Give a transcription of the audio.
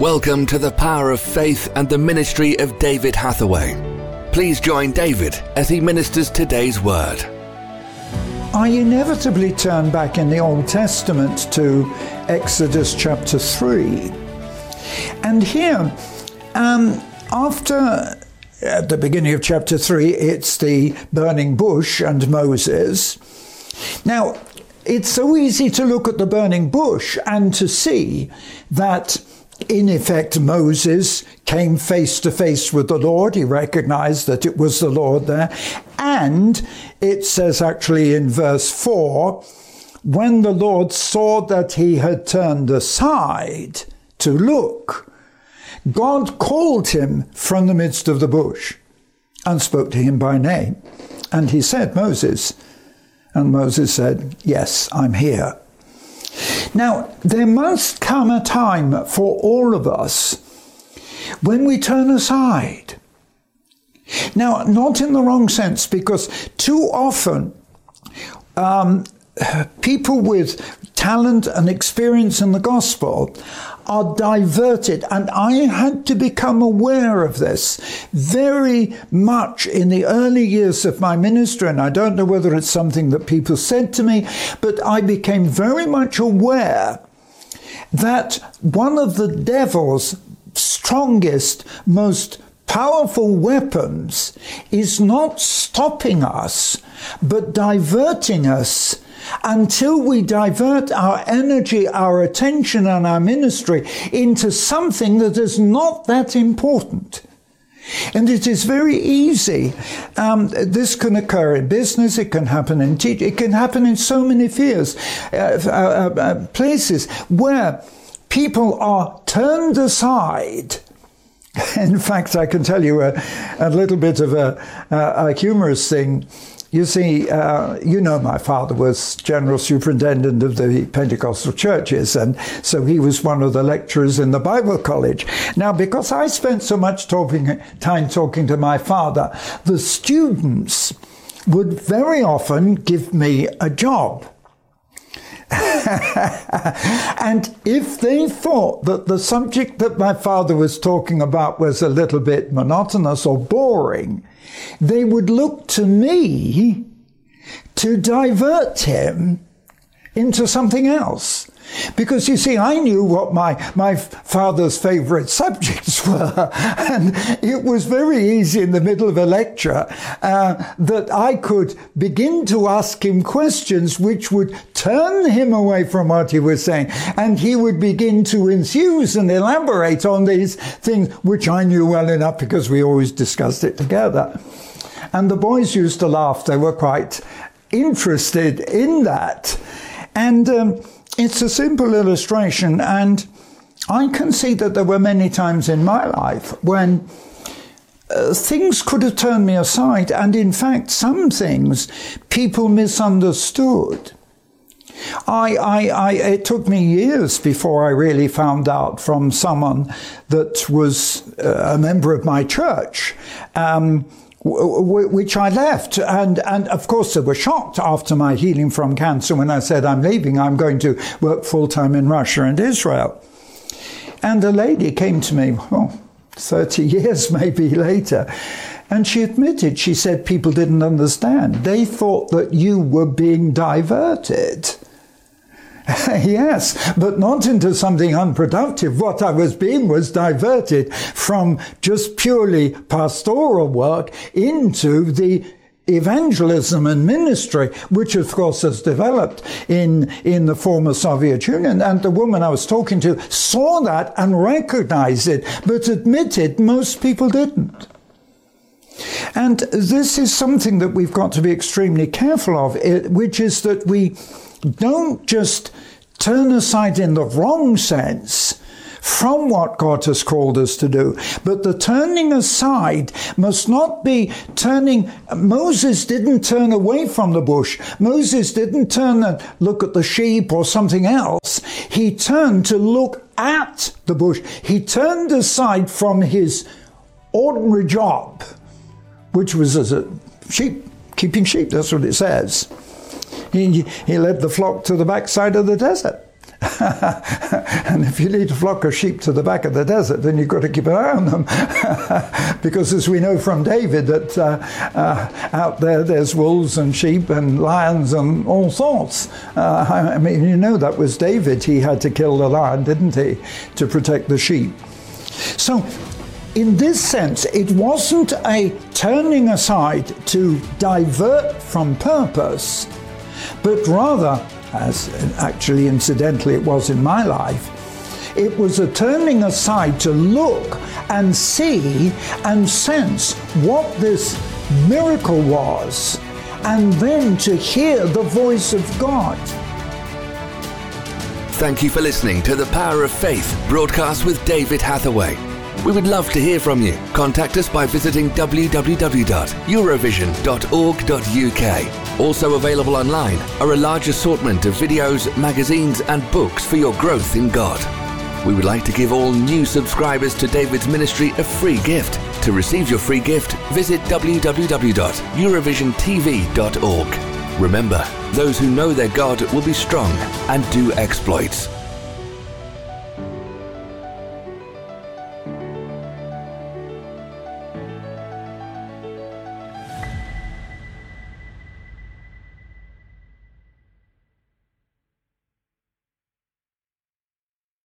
Welcome to the power of faith and the ministry of David Hathaway. Please join David as he ministers today's word. I inevitably turn back in the Old Testament to Exodus chapter 3. And here, um, after at the beginning of chapter 3, it's the burning bush and Moses. Now, it's so easy to look at the burning bush and to see that in effect, Moses came face to face with the Lord. He recognized that it was the Lord there. And it says actually in verse 4 when the Lord saw that he had turned aside to look, God called him from the midst of the bush and spoke to him by name. And he said, Moses. And Moses said, Yes, I'm here. Now, there must come a time for all of us when we turn aside. Now, not in the wrong sense, because too often um, people with talent and experience in the gospel are diverted. And I had to become aware of this very much in the early years of my ministry. And I don't know whether it's something that people said to me, but I became very much aware that one of the devil's strongest, most powerful weapons is not stopping us, but diverting us until we divert our energy, our attention, and our ministry into something that is not that important. And it is very easy. Um, this can occur in business, it can happen in teaching, it can happen in so many spheres, uh, uh, uh, places where people are turned aside. In fact, I can tell you a, a little bit of a, a humorous thing. You see, uh, you know, my father was general superintendent of the Pentecostal churches, and so he was one of the lecturers in the Bible college. Now, because I spent so much talking, time talking to my father, the students would very often give me a job. and if they thought that the subject that my father was talking about was a little bit monotonous or boring, they would look to me to divert him into something else. Because you see, I knew what my, my father's favorite subjects were. And it was very easy in the middle of a lecture uh, that I could begin to ask him questions which would turn him away from what he was saying. And he would begin to enthuse and elaborate on these things, which I knew well enough because we always discussed it together. And the boys used to laugh. They were quite interested in that. And um, it's a simple illustration, and I can see that there were many times in my life when uh, things could have turned me aside, and in fact, some things people misunderstood. I, I, I, it took me years before I really found out from someone that was uh, a member of my church. Um, which I left. And, and of course, they were shocked after my healing from cancer when I said, I'm leaving, I'm going to work full time in Russia and Israel. And a lady came to me, well, 30 years maybe later, and she admitted, she said people didn't understand. They thought that you were being diverted. yes, but not into something unproductive. What I was being was diverted from just purely pastoral work into the evangelism and ministry, which of course has developed in, in the former Soviet Union. And the woman I was talking to saw that and recognized it, but admitted most people didn't. And this is something that we've got to be extremely careful of, which is that we don't just turn aside in the wrong sense from what God has called us to do. But the turning aside must not be turning. Moses didn't turn away from the bush. Moses didn't turn and look at the sheep or something else. He turned to look at the bush. He turned aside from his ordinary job, which was as a sheep, keeping sheep. That's what it says. He, he led the flock to the backside of the desert. and if you lead a flock of sheep to the back of the desert, then you've got to keep an eye on them. because as we know from David, that uh, uh, out there there's wolves and sheep and lions and all sorts. Uh, I mean, you know that was David. He had to kill the lion, didn't he, to protect the sheep. So in this sense, it wasn't a turning aside to divert from purpose, but rather, as actually incidentally it was in my life, it was a turning aside to look and see and sense what this miracle was, and then to hear the voice of God. Thank you for listening to The Power of Faith, broadcast with David Hathaway. We would love to hear from you. Contact us by visiting www.eurovision.org.uk. Also available online are a large assortment of videos, magazines, and books for your growth in God. We would like to give all new subscribers to David's ministry a free gift. To receive your free gift, visit www.eurovisiontv.org. Remember, those who know their God will be strong and do exploits.